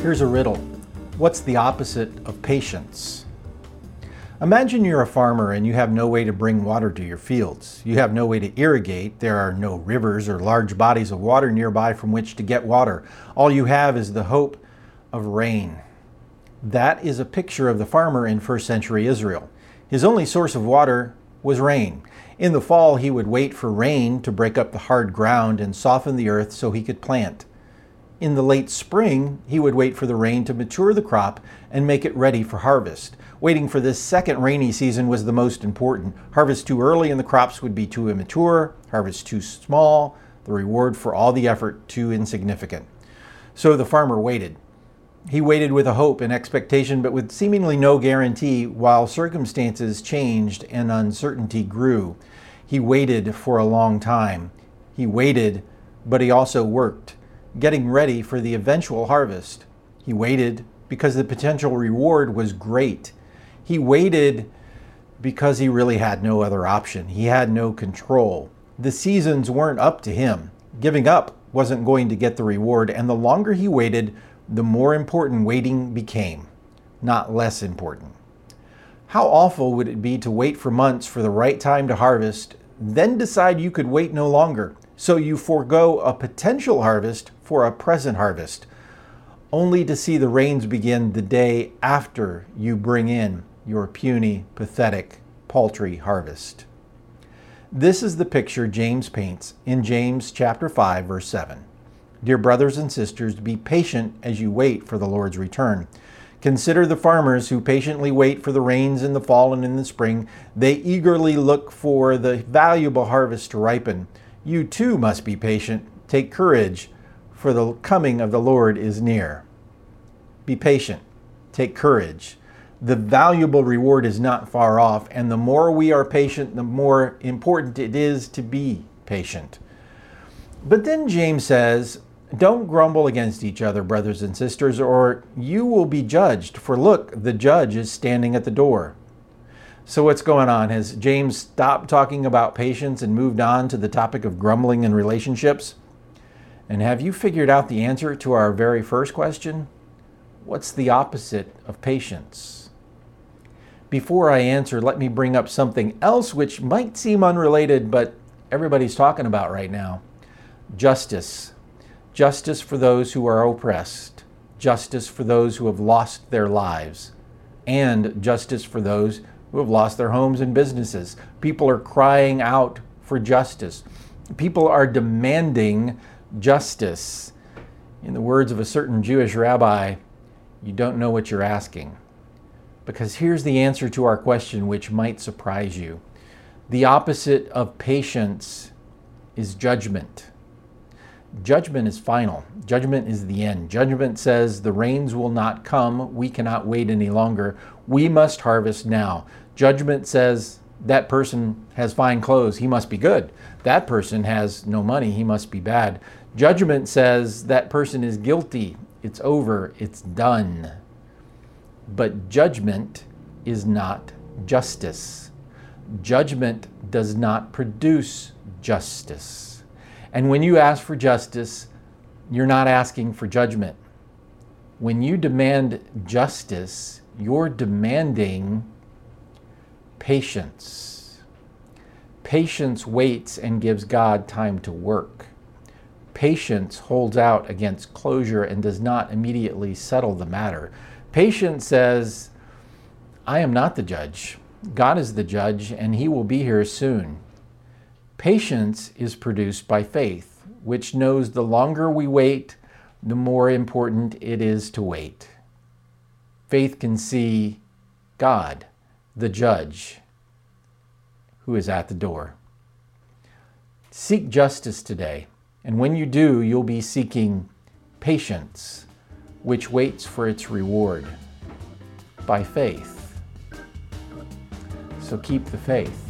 Here's a riddle What's the opposite of patience? Imagine you're a farmer and you have no way to bring water to your fields. You have no way to irrigate. There are no rivers or large bodies of water nearby from which to get water. All you have is the hope of rain. That is a picture of the farmer in first century Israel. His only source of water was rain. In the fall, he would wait for rain to break up the hard ground and soften the earth so he could plant. In the late spring, he would wait for the rain to mature the crop and make it ready for harvest. Waiting for this second rainy season was the most important. Harvest too early and the crops would be too immature, harvest too small, the reward for all the effort too insignificant. So the farmer waited. He waited with a hope and expectation, but with seemingly no guarantee, while circumstances changed and uncertainty grew. He waited for a long time. He waited, but he also worked getting ready for the eventual harvest. He waited because the potential reward was great. He waited because he really had no other option. He had no control. The seasons weren't up to him. Giving up wasn't going to get the reward, and the longer he waited, the more important waiting became, not less important. How awful would it be to wait for months for the right time to harvest, then decide you could wait no longer? So you forego a potential harvest for a present harvest, only to see the rains begin the day after you bring in your puny, pathetic, paltry harvest. This is the picture James paints in James chapter 5 verse 7. Dear brothers and sisters, be patient as you wait for the Lord's return. Consider the farmers who patiently wait for the rains in the fall and in the spring. They eagerly look for the valuable harvest to ripen. You too must be patient. Take courage, for the coming of the Lord is near. Be patient. Take courage. The valuable reward is not far off, and the more we are patient, the more important it is to be patient. But then James says, Don't grumble against each other, brothers and sisters, or you will be judged. For look, the judge is standing at the door. So, what's going on? Has James stopped talking about patience and moved on to the topic of grumbling in relationships? And have you figured out the answer to our very first question? What's the opposite of patience? Before I answer, let me bring up something else which might seem unrelated, but everybody's talking about right now justice. Justice for those who are oppressed, justice for those who have lost their lives, and justice for those who have lost their homes and businesses. People are crying out for justice. People are demanding justice. In the words of a certain Jewish rabbi, you don't know what you're asking. Because here's the answer to our question, which might surprise you. The opposite of patience is judgment. Judgment is final. Judgment is the end. Judgment says the rains will not come. We cannot wait any longer. We must harvest now. Judgment says that person has fine clothes. He must be good. That person has no money. He must be bad. Judgment says that person is guilty. It's over. It's done. But judgment is not justice. Judgment does not produce justice. And when you ask for justice, you're not asking for judgment. When you demand justice, you're demanding patience. Patience waits and gives God time to work. Patience holds out against closure and does not immediately settle the matter. Patience says, I am not the judge. God is the judge, and He will be here soon. Patience is produced by faith, which knows the longer we wait, the more important it is to wait. Faith can see God, the judge, who is at the door. Seek justice today, and when you do, you'll be seeking patience, which waits for its reward by faith. So keep the faith.